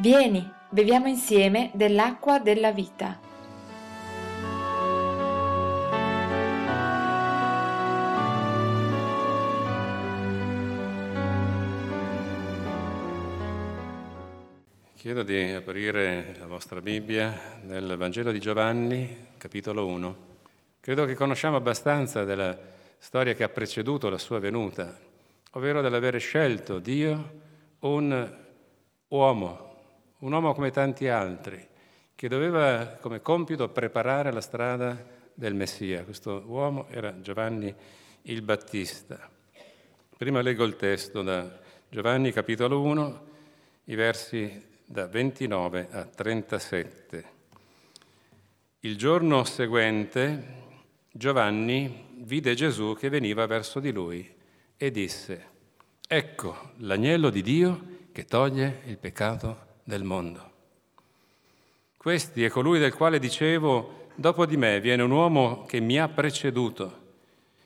Vieni, beviamo insieme dell'acqua della vita. Chiedo di aprire la vostra Bibbia nel Vangelo di Giovanni, capitolo 1. Credo che conosciamo abbastanza della storia che ha preceduto la sua venuta, ovvero dell'avere scelto Dio un uomo un uomo come tanti altri, che doveva come compito preparare la strada del Messia. Questo uomo era Giovanni il Battista. Prima leggo il testo da Giovanni capitolo 1, i versi da 29 a 37. Il giorno seguente Giovanni vide Gesù che veniva verso di lui e disse, ecco l'agnello di Dio che toglie il peccato del mondo. Questi è colui del quale dicevo, dopo di me viene un uomo che mi ha preceduto,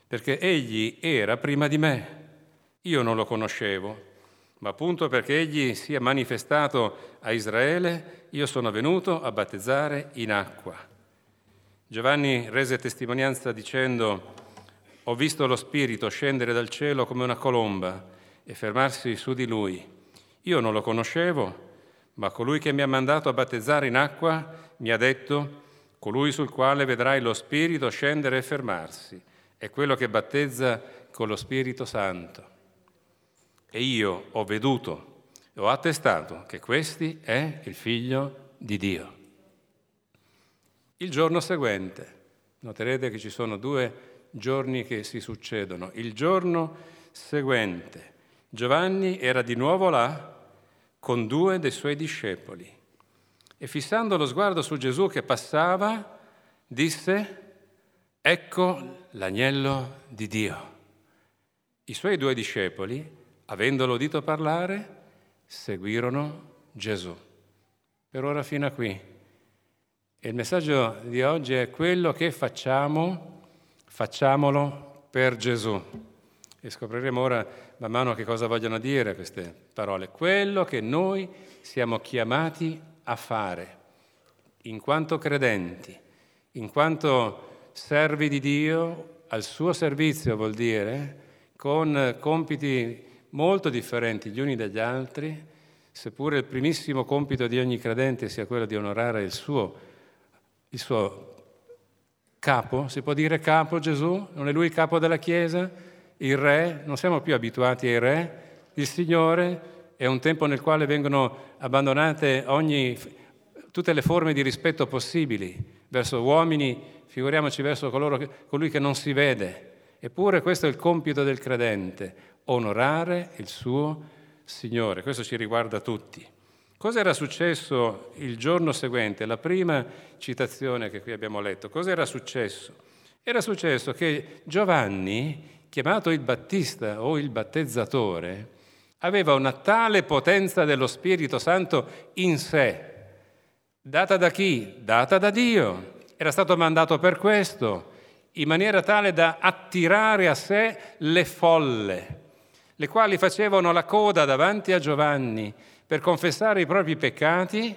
perché egli era prima di me. Io non lo conoscevo, ma appunto perché egli si è manifestato a Israele, io sono venuto a battezzare in acqua. Giovanni rese testimonianza dicendo, ho visto lo Spirito scendere dal cielo come una colomba e fermarsi su di lui. Io non lo conoscevo, ma colui che mi ha mandato a battezzare in acqua mi ha detto, colui sul quale vedrai lo Spirito scendere e fermarsi, è quello che battezza con lo Spirito Santo. E io ho veduto e ho attestato che questi è il figlio di Dio. Il giorno seguente, noterete che ci sono due giorni che si succedono, il giorno seguente Giovanni era di nuovo là con due dei suoi discepoli e fissando lo sguardo su Gesù che passava, disse, ecco l'agnello di Dio. I suoi due discepoli, avendolo udito parlare, seguirono Gesù. Per ora fino a qui. E il messaggio di oggi è quello che facciamo, facciamolo per Gesù. E scopriremo ora man mano che cosa vogliono dire queste parole. Quello che noi siamo chiamati a fare, in quanto credenti, in quanto servi di Dio, al suo servizio vuol dire, con compiti molto differenti gli uni dagli altri, seppure il primissimo compito di ogni credente sia quello di onorare il suo, il suo capo, si può dire capo Gesù? Non è lui il capo della Chiesa? Il re, non siamo più abituati ai re, il Signore è un tempo nel quale vengono abbandonate ogni, tutte le forme di rispetto possibili verso uomini, figuriamoci verso coloro, colui che non si vede. Eppure questo è il compito del credente, onorare il suo Signore. Questo ci riguarda tutti. Cosa era successo il giorno seguente, la prima citazione che qui abbiamo letto? Cosa era successo? Era successo che Giovanni chiamato il Battista o il battezzatore, aveva una tale potenza dello Spirito Santo in sé, data da chi? Data da Dio. Era stato mandato per questo, in maniera tale da attirare a sé le folle, le quali facevano la coda davanti a Giovanni per confessare i propri peccati,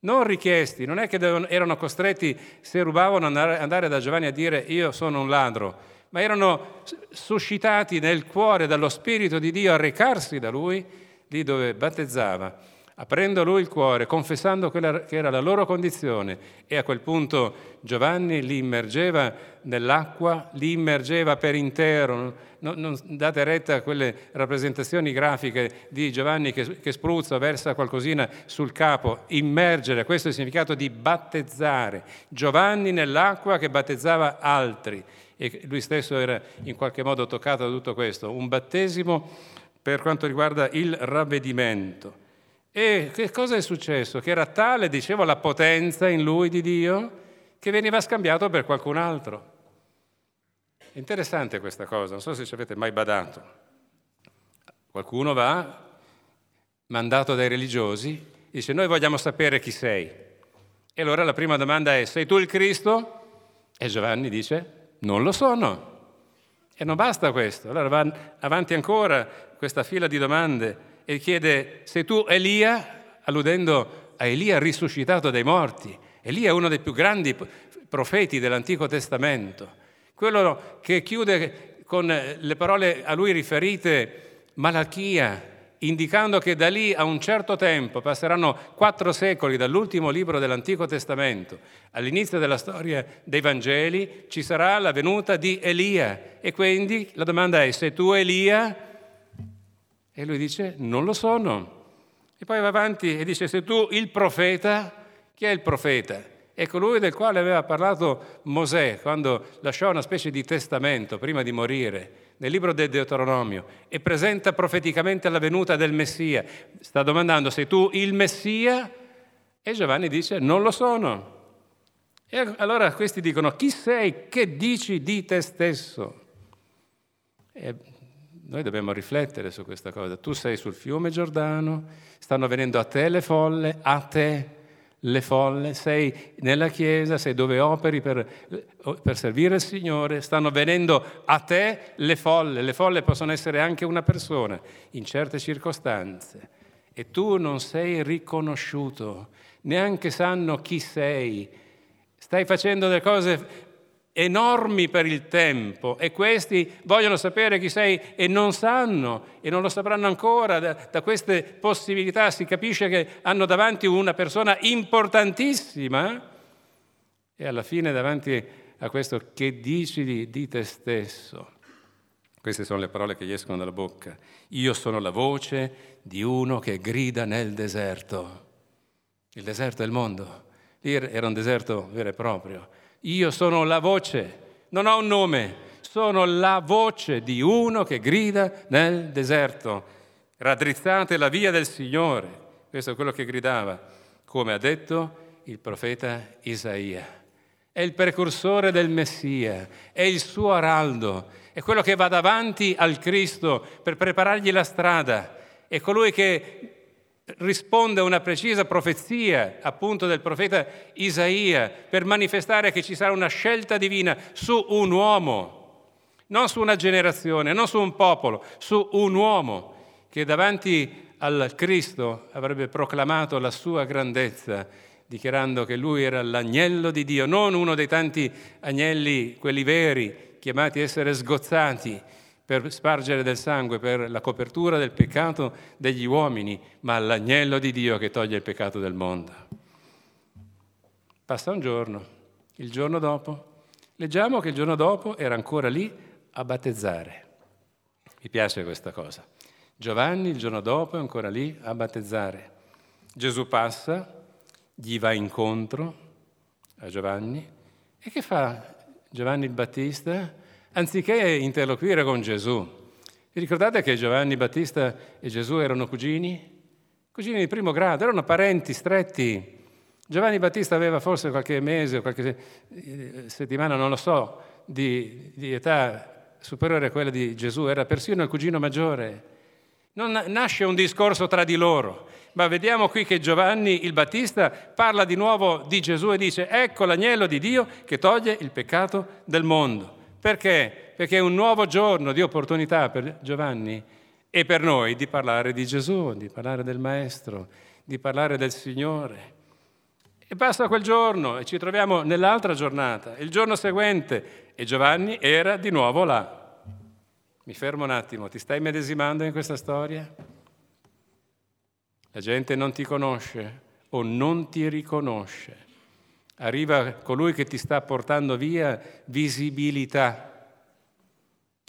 non richiesti, non è che erano costretti, se rubavano, andare da Giovanni a dire io sono un ladro, ma erano suscitati nel cuore dallo Spirito di Dio a recarsi da Lui, lì dove battezzava, aprendo Lui il cuore, confessando quella che era la loro condizione e a quel punto Giovanni li immergeva nell'acqua, li immergeva per intero. Non, non date retta a quelle rappresentazioni grafiche di Giovanni che, che spruzza, versa qualcosina sul capo, immergere, questo è il significato di battezzare. Giovanni nell'acqua che battezzava altri e lui stesso era in qualche modo toccato da tutto questo, un battesimo per quanto riguarda il ravvedimento. E che cosa è successo? Che era tale, dicevo, la potenza in lui di Dio che veniva scambiato per qualcun altro. Interessante questa cosa, non so se ci avete mai badato. Qualcuno va, mandato dai religiosi, dice noi vogliamo sapere chi sei. E allora la prima domanda è sei tu il Cristo? E Giovanni dice non lo sono. E non basta questo. Allora va avanti ancora questa fila di domande e chiede, sei tu Elia? alludendo a Elia risuscitato dai morti. Elia è uno dei più grandi profeti dell'Antico Testamento, quello che chiude con le parole a lui riferite Malachia, indicando che da lì a un certo tempo passeranno quattro secoli dall'ultimo libro dell'Antico Testamento. All'inizio della storia dei Vangeli ci sarà la venuta di Elia. E quindi la domanda è se tu Elia? E lui dice non lo sono. E poi va avanti e dice se tu il profeta? Chi è il profeta? È colui del quale aveva parlato Mosè quando lasciò una specie di testamento prima di morire nel libro del Deuteronomio e presenta profeticamente la venuta del Messia. Sta domandando sei tu il Messia? E Giovanni dice non lo sono. E allora questi dicono chi sei? Che dici di te stesso? E noi dobbiamo riflettere su questa cosa. Tu sei sul fiume Giordano, stanno venendo a te le folle, a te le folle, sei nella Chiesa, sei dove operi per, per, servire il Signore, stanno venendo a te le folle, le folle possono essere anche una persona in certe circostanze. E tu non sei riconosciuto, neanche sanno chi sei, stai facendo delle cose enormi per il tempo e questi vogliono sapere chi sei e non sanno e non lo sapranno ancora. Da, da, queste possibilità si capisce che hanno davanti una persona importantissima e alla fine davanti a questo che dici di, di te stesso. Queste sono le parole che gli escono dalla bocca. Io sono la voce di uno che grida nel deserto. Il deserto è il mondo. Lì era un deserto vero e proprio io sono la voce, non ho un nome, sono la voce di uno che grida nel deserto. Raddrizzate la via del Signore. Questo è quello che gridava, come ha detto il profeta Isaia. È il precursore del Messia, è il suo araldo, è quello che va davanti al Cristo per preparargli la strada, è colui che risponde a una precisa profezia appunto del profeta Isaia per manifestare che ci sarà una scelta divina su un uomo, non su una generazione, non su un popolo, su un uomo che davanti al Cristo avrebbe proclamato la sua grandezza, dichiarando che lui era l'agnello di Dio, non uno dei tanti agnelli, quelli veri, chiamati a essere sgozzati, per spargere del sangue, per la copertura del peccato degli uomini, ma l'agnello di Dio che toglie il peccato del mondo. Passa un giorno, il giorno dopo, leggiamo che il giorno dopo era ancora lì a battezzare. Mi piace questa cosa. Giovanni il giorno dopo è ancora lì a battezzare. Gesù passa, gli va incontro a Giovanni e che fa Giovanni il Battista? Anziché interloquire con Gesù. Vi ricordate che Giovanni Battista e Gesù erano cugini? Cugini di primo grado, erano parenti stretti. Giovanni Battista aveva forse qualche mese o qualche settimana, non lo so, di, di età superiore a quella di Gesù, era persino il cugino maggiore. Non nasce un discorso tra di loro, ma vediamo qui che Giovanni il Battista parla di nuovo di Gesù e dice, ecco l'agnello di Dio che toglie il peccato del mondo. Perché? Perché è un nuovo giorno di opportunità per Giovanni e per noi di parlare di Gesù, di parlare del Maestro, di parlare del Signore. E passa quel giorno e ci troviamo nell'altra giornata, il giorno seguente, e Giovanni era di nuovo là. Mi fermo un attimo, ti stai medesimando in questa storia? La gente non ti conosce o non ti riconosce arriva colui che ti sta portando via visibilità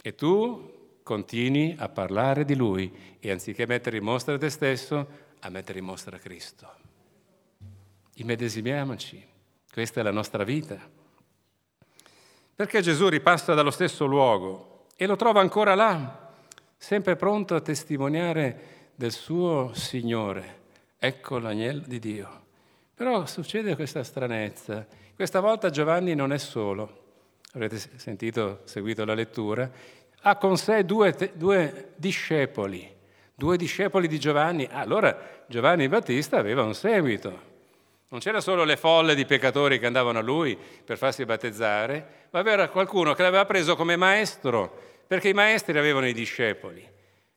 e tu continui a parlare di lui e anziché mettere in mostra te stesso, a mettere in mostra Cristo. Immedesimiamoci, questa è la nostra vita. Perché Gesù ripassa dallo stesso luogo e lo trova ancora là, sempre pronto a testimoniare del suo Signore. Ecco l'agnello di Dio. Però succede questa stranezza. Questa volta Giovanni non è solo, avrete sentito, seguito la lettura, ha con sé due, due discepoli, due discepoli di Giovanni. Allora Giovanni Battista aveva un seguito. Non c'era solo le folle di peccatori che andavano a lui per farsi battezzare, ma aveva qualcuno che l'aveva preso come maestro, perché i maestri avevano i discepoli.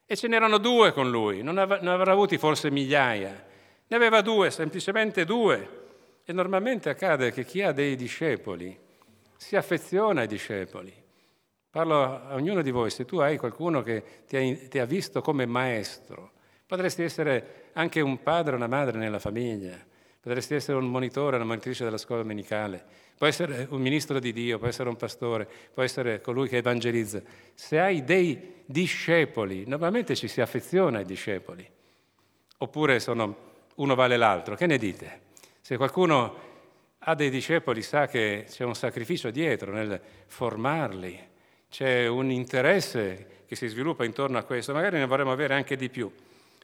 E ce n'erano due con lui, non, av- non avrà avuti forse migliaia Ne aveva due, semplicemente due. E normalmente accade che chi ha dei discepoli si affeziona ai discepoli. Parlo a ognuno di voi, se tu hai qualcuno che ti ha, ti ha visto come maestro, potresti essere anche un padre o una madre nella famiglia, potresti essere un monitore, una monitrice della scuola domenicale, può essere un ministro di Dio, può essere un pastore, può essere colui che evangelizza. Se hai dei discepoli, normalmente ci si affeziona ai discepoli, oppure sono, uno vale l'altro, che ne dite? Se qualcuno ha dei discepoli sa che c'è un sacrificio dietro nel formarli, c'è un interesse che si sviluppa intorno a questo, magari ne vorremmo avere anche di più.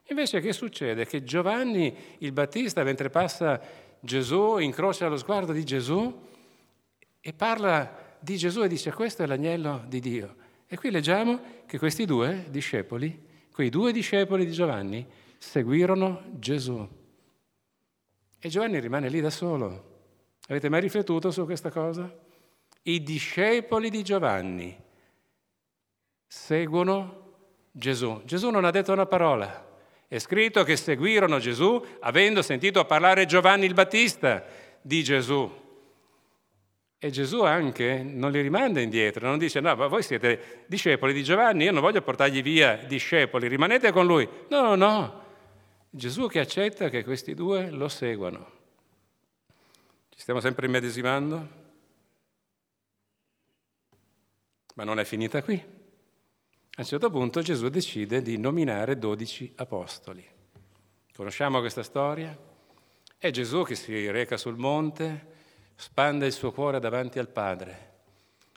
Invece che succede? Che Giovanni il Battista, mentre passa Gesù, incrocia lo sguardo di Gesù e parla di Gesù e dice questo è l'agnello di Dio. E qui leggiamo che questi due discepoli, quei due discepoli di Giovanni, seguirono Gesù. E Giovanni rimane lì da solo. Avete mai riflettuto su questa cosa? I discepoli di Giovanni seguono Gesù. Gesù non ha detto una parola. È scritto che seguirono Gesù avendo sentito parlare Giovanni il Battista di Gesù. E Gesù anche non li rimanda indietro, non dice no, ma voi siete discepoli di Giovanni, io non voglio portargli via discepoli, rimanete con lui. No, no, no. Gesù che accetta che questi due lo seguano. Ci stiamo sempre immedesimando? Ma non è finita qui. A un certo punto Gesù decide di nominare dodici apostoli. Conosciamo questa storia? È Gesù che si reca sul monte, spande il suo cuore davanti al Padre.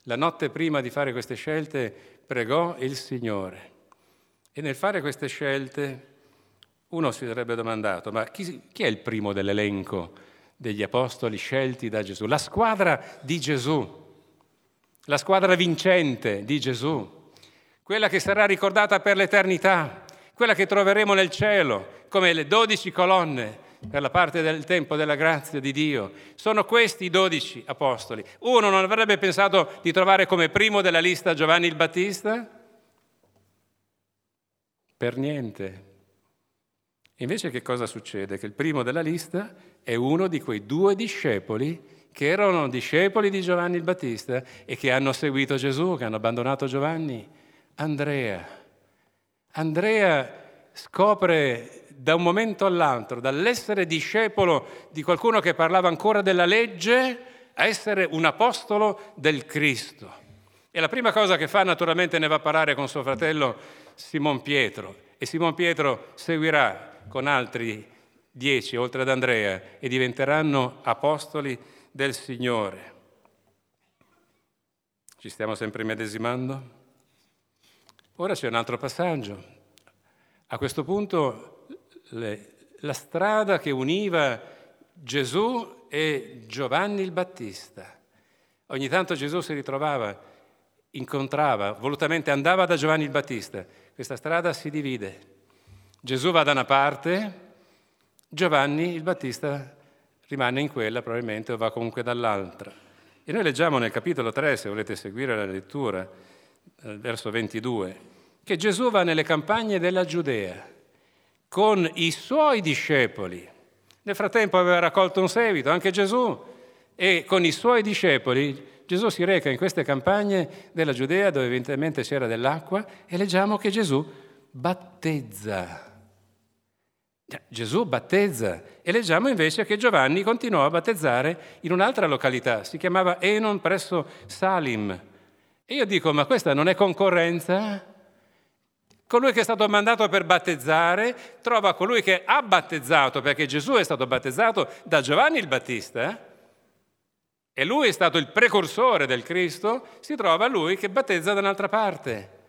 La notte prima di fare queste scelte pregò il Signore. E nel fare queste scelte uno si sarebbe domandato, ma chi, chi è il primo dell'elenco degli apostoli scelti da Gesù? La squadra di Gesù, la squadra vincente di Gesù quella che sarà ricordata per l'eternità, quella che troveremo nel cielo, come le dodici colonne per la parte del tempo della grazia di Dio. Sono questi i dodici apostoli. Uno non avrebbe pensato di trovare come primo della lista Giovanni il Battista? Per niente. Invece che cosa succede? Che il primo della lista è uno di quei due discepoli che erano discepoli di Giovanni il Battista e che hanno seguito Gesù, che hanno abbandonato Giovanni Andrea. Andrea scopre da un momento all'altro, dall'essere discepolo di qualcuno che parlava ancora della legge, a essere un apostolo del Cristo. E la prima cosa che fa naturalmente ne va a parlare con suo fratello Simon Pietro e Simon Pietro seguirà con altri dieci oltre ad Andrea e diventeranno apostoli del Signore. Ci stiamo sempre medesimando? Ora c'è un altro passaggio. A questo punto le, la strada che univa Gesù e Giovanni il Battista. Ogni tanto Gesù si ritrovava, incontrava, volutamente andava da Giovanni il Battista. Questa strada si divide. Gesù va da una parte, Giovanni il Battista rimane in quella probabilmente o va comunque dall'altra. E noi leggiamo nel capitolo 3, se volete seguire la lettura, verso 22, che Gesù va nelle campagne della Giudea con i suoi discepoli. Nel frattempo aveva raccolto un seguito, anche Gesù, e con i suoi discepoli Gesù si reca in queste campagne della Giudea dove evidentemente c'era dell'acqua e leggiamo che Gesù battezza. Gesù battezza e leggiamo invece che Giovanni continuò a battezzare in un'altra località, si chiamava Enon presso Salim, e io dico, ma questa non è concorrenza? Colui che è stato mandato per battezzare trova colui che ha battezzato, perché Gesù è stato battezzato da Giovanni il Battista, eh? E lui è stato il precursore del Cristo, si trova lui che battezza da un'altra parte.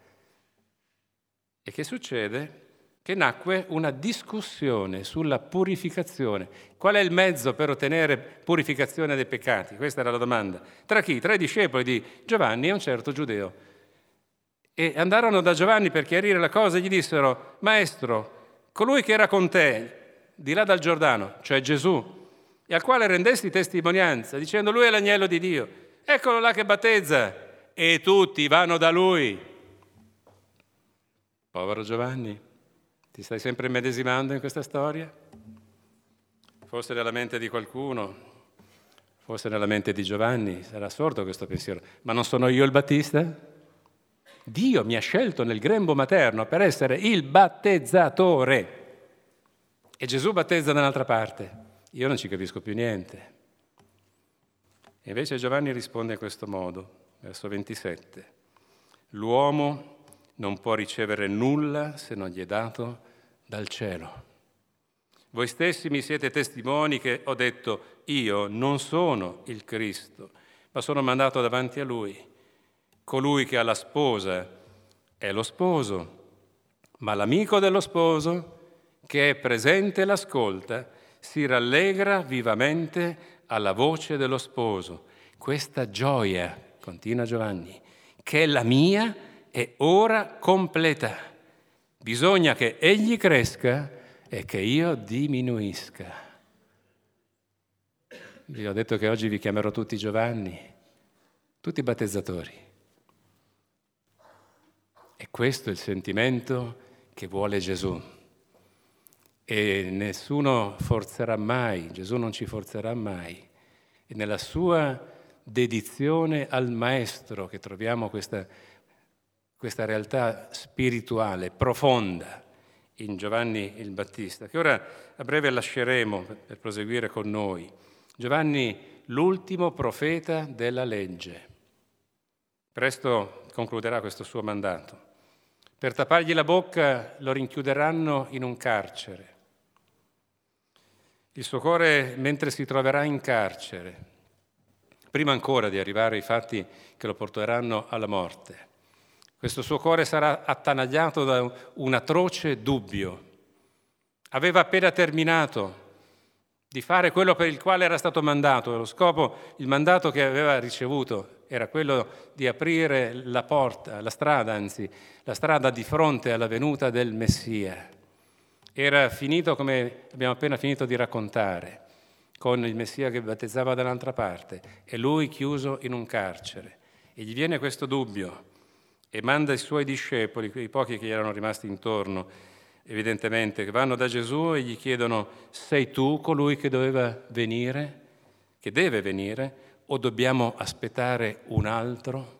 E che succede? che nacque una discussione sulla purificazione. Qual è il mezzo per ottenere purificazione dei peccati? Questa era la domanda. Tra chi? Tra i discepoli di Giovanni e un certo giudeo. E andarono da Giovanni per chiarire la cosa e gli dissero, Maestro, colui che era con te, di là dal Giordano, cioè Gesù, e al quale rendesti testimonianza, dicendo lui è l'agnello di Dio, eccolo là che battezza, e tutti vanno da lui. Povero Giovanni. Ti stai sempre medesimando in questa storia? forse nella mente di qualcuno, forse nella mente di Giovanni, sarà assurdo questo pensiero, ma non sono io il Battista? Dio mi ha scelto nel grembo materno per essere il battezzatore. E Gesù battezza dall'altra parte. Io non ci capisco più niente. E invece Giovanni risponde in questo modo, verso 27. L'uomo non può ricevere nulla se non gli è dato dal cielo. Voi stessi mi siete testimoni che ho detto, io non sono il Cristo, ma sono mandato davanti a lui. Colui che ha la sposa è lo sposo, ma l'amico dello sposo, che è presente e l'ascolta, si rallegra vivamente alla voce dello sposo. Questa gioia, continua Giovanni, che è la mia, è ora completa. Bisogna che egli cresca e che io diminuisca. Vi ho detto che oggi vi chiamerò tutti Giovanni, tutti battezzatori. E questo è il sentimento che vuole Gesù. E nessuno forzerà mai, Gesù non ci forzerà mai. E nella sua dedizione al Maestro che troviamo questa, questa realtà spirituale profonda in Giovanni il Battista, che ora a breve lasceremo per proseguire con noi. Giovanni, l'ultimo profeta della legge. Presto concluderà questo suo mandato. Per tappargli la bocca lo rinchiuderanno in un carcere. Il suo cuore, mentre si troverà in carcere, prima ancora di arrivare ai fatti che lo porteranno alla morte, questo suo cuore sarà attanagliato da un atroce dubbio. Aveva appena terminato di fare quello per il quale era stato mandato, lo scopo, il mandato che aveva ricevuto era quello di aprire la porta, la strada, anzi, la strada di fronte alla venuta del Messia. Era finito come abbiamo appena finito di raccontare, con il Messia che battezzava dall'altra parte e lui chiuso in un carcere. E gli viene questo dubbio e manda i suoi discepoli, quei pochi che gli erano rimasti intorno, evidentemente, che vanno da Gesù e gli chiedono, sei tu colui che doveva venire, che deve venire, o dobbiamo aspettare un altro?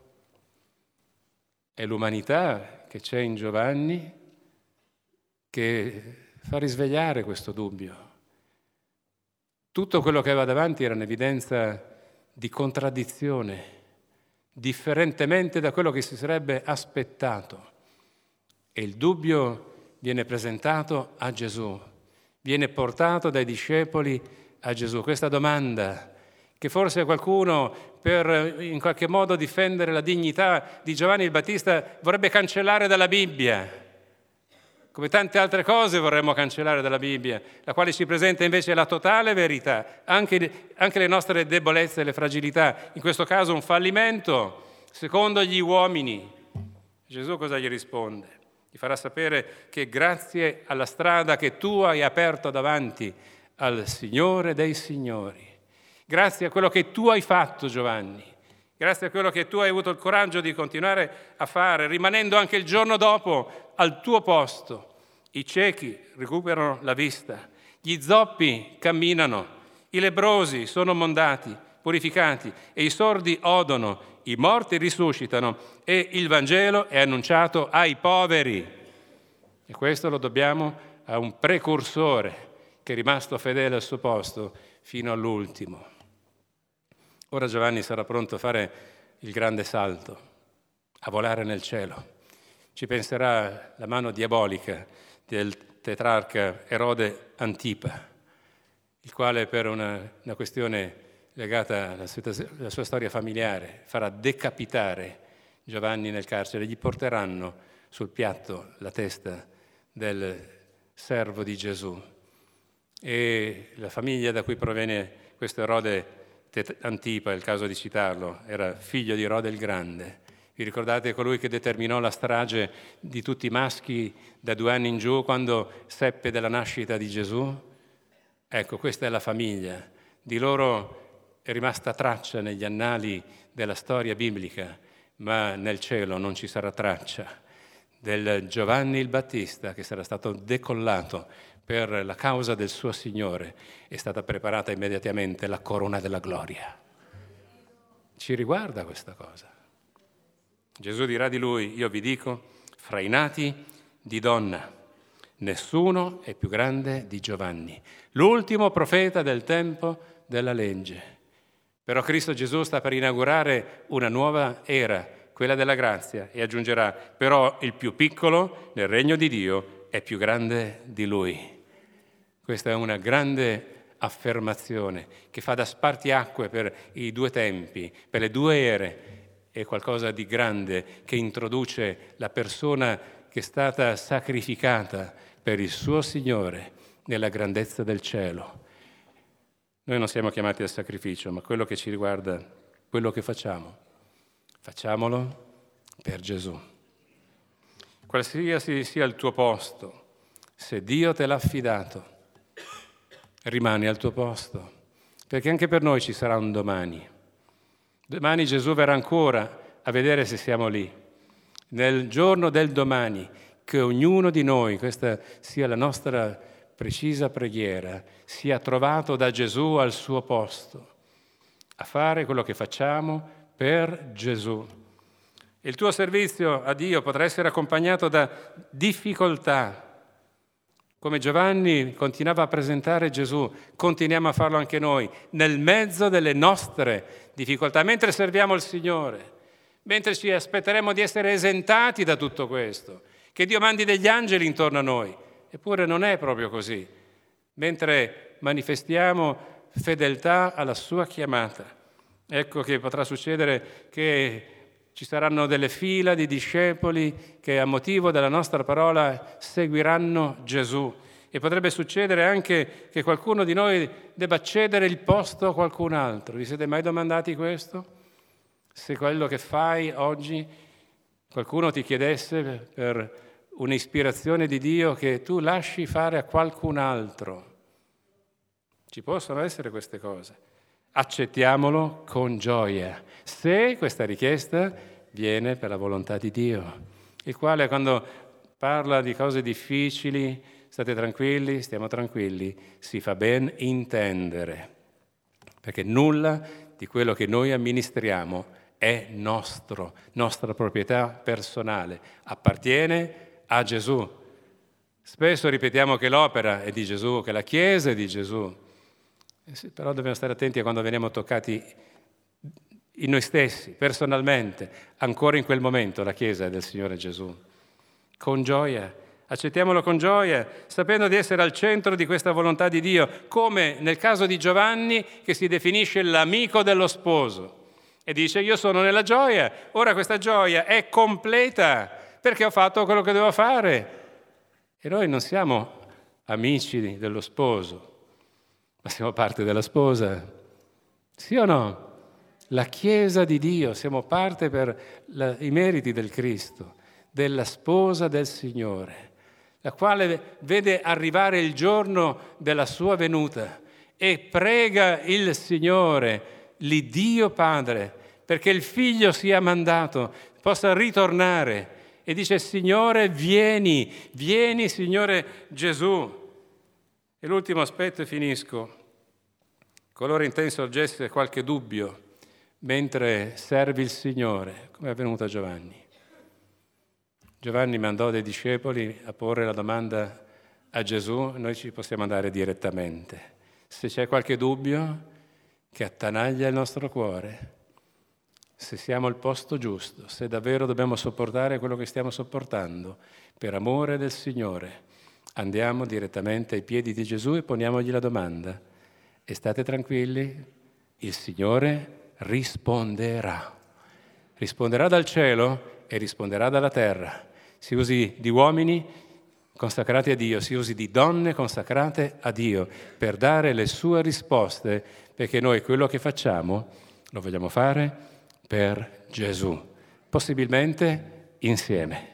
È l'umanità che c'è in Giovanni che fa risvegliare questo dubbio. Tutto quello che aveva davanti era un'evidenza di contraddizione, differentemente da quello che si sarebbe aspettato. E il dubbio viene presentato a Gesù, viene portato dai discepoli a Gesù. Questa domanda che forse qualcuno per in qualche modo difendere la dignità di Giovanni il Battista vorrebbe cancellare dalla Bibbia, come tante altre cose vorremmo cancellare dalla Bibbia, la quale ci presenta invece la totale verità, anche, anche le nostre debolezze e le fragilità, in questo caso un fallimento secondo gli uomini. Gesù cosa gli risponde? Gli farà sapere che grazie alla strada che tu hai aperto davanti al Signore dei Signori, Grazie a quello che tu hai fatto, Giovanni. Grazie a quello che tu hai avuto il coraggio di continuare a fare, rimanendo anche il giorno dopo al tuo posto. I ciechi recuperano la vista, gli zoppi camminano, i lebrosi sono mondati, purificati e i sordi odono, i morti risuscitano e il Vangelo è annunciato ai poveri. E questo lo dobbiamo a un precursore che è rimasto fedele al suo posto fino all'ultimo. Ora Giovanni sarà pronto a fare il grande salto, a volare nel cielo. Ci penserà la mano diabolica del tetrarca Erode Antipa, il quale per una, una questione legata alla sua, alla sua storia familiare farà decapitare Giovanni nel carcere, gli porteranno sul piatto la testa del servo di Gesù. E la famiglia da cui proviene questo Erode Antipa, è il caso di citarlo, era figlio di Rode il Grande. Vi ricordate colui che determinò la strage di tutti i maschi da due anni in giù quando seppe della nascita di Gesù? Ecco, questa è la famiglia. Di loro è rimasta traccia negli annali della storia biblica, ma nel cielo non ci sarà traccia del Giovanni il Battista che sarà stato decollato per la causa del suo Signore, è stata preparata immediatamente la corona della gloria. Ci riguarda questa cosa. Gesù dirà di lui, io vi dico, fra i nati di donna, nessuno è più grande di Giovanni, l'ultimo profeta del tempo della legge. Però Cristo Gesù sta per inaugurare una nuova era, quella della grazia, e aggiungerà, però il più piccolo nel regno di Dio è più grande di lui. Questa è una grande affermazione che fa da spartiacque per i due tempi, per le due ere. È qualcosa di grande che introduce la persona che è stata sacrificata per il suo Signore nella grandezza del cielo. Noi non siamo chiamati al sacrificio, ma quello che ci riguarda, quello che facciamo, facciamolo per Gesù. Qualsiasi sia il tuo posto, se Dio te l'ha affidato, rimani al tuo posto, perché anche per noi ci sarà un domani. Domani Gesù verrà ancora a vedere se siamo lì. Nel giorno del domani, che ognuno di noi, questa sia la nostra precisa preghiera, sia trovato da Gesù al suo posto, a fare quello che facciamo per Gesù. Il tuo servizio a Dio potrà essere accompagnato da difficoltà, come Giovanni continuava a presentare Gesù, continuiamo a farlo anche noi, nel mezzo delle nostre difficoltà, mentre serviamo il Signore, mentre ci aspetteremo di essere esentati da tutto questo, che Dio mandi degli angeli intorno a noi. Eppure non è proprio così. Mentre manifestiamo fedeltà alla sua chiamata, ecco che potrà succedere che ci saranno delle fila di discepoli che a motivo della nostra parola seguiranno Gesù. E potrebbe succedere anche che qualcuno di noi debba cedere il posto a qualcun altro. Vi siete mai domandati questo? Se quello che fai oggi qualcuno ti chiedesse per un'ispirazione di Dio che tu lasci fare a qualcun altro. Ci possono essere queste cose accettiamolo con gioia, se questa richiesta viene per la volontà di Dio, il quale quando parla di cose difficili, state tranquilli, stiamo tranquilli, si fa ben intendere, perché nulla di quello che noi amministriamo è nostro, nostra proprietà personale, appartiene a Gesù. Spesso ripetiamo che l'opera è di Gesù, che la Chiesa è di Gesù, eh sì, però dobbiamo stare attenti a quando veniamo toccati in noi stessi, personalmente, ancora in quel momento la Chiesa è del Signore Gesù. Con gioia, accettiamolo con gioia, sapendo di essere al centro di questa volontà di Dio, come nel caso di Giovanni che si definisce l'amico dello sposo e dice io sono nella gioia, ora questa gioia è completa perché ho fatto quello che devo fare. E noi non siamo amici dello sposo, ma siamo parte della sposa. Sì o no? La Chiesa di Dio, siamo parte per la, i meriti del Cristo, della sposa del Signore, la quale vede arrivare il giorno della sua venuta e prega il Signore, l'Iddio Padre, perché il figlio sia mandato, possa ritornare e dice Signore vieni, vieni Signore Gesù. E l'ultimo aspetto e finisco. Coloro in te sorgesse qualche dubbio mentre servi il Signore, come è avvenuto a Giovanni. Giovanni mandò dei discepoli a porre la domanda a Gesù, noi ci possiamo andare direttamente. Se c'è qualche dubbio che attanaglia il nostro cuore, se siamo al posto giusto, se davvero dobbiamo sopportare quello che stiamo sopportando per amore del Signore, andiamo direttamente ai piedi di Gesù e poniamogli la domanda. E state tranquilli, il Signore risponderà. Risponderà dal cielo e risponderà dalla terra. Si usi di uomini consacrati a Dio, si usi di donne consacrate a Dio per dare le sue risposte, perché noi quello che facciamo lo vogliamo fare per Gesù, possibilmente insieme.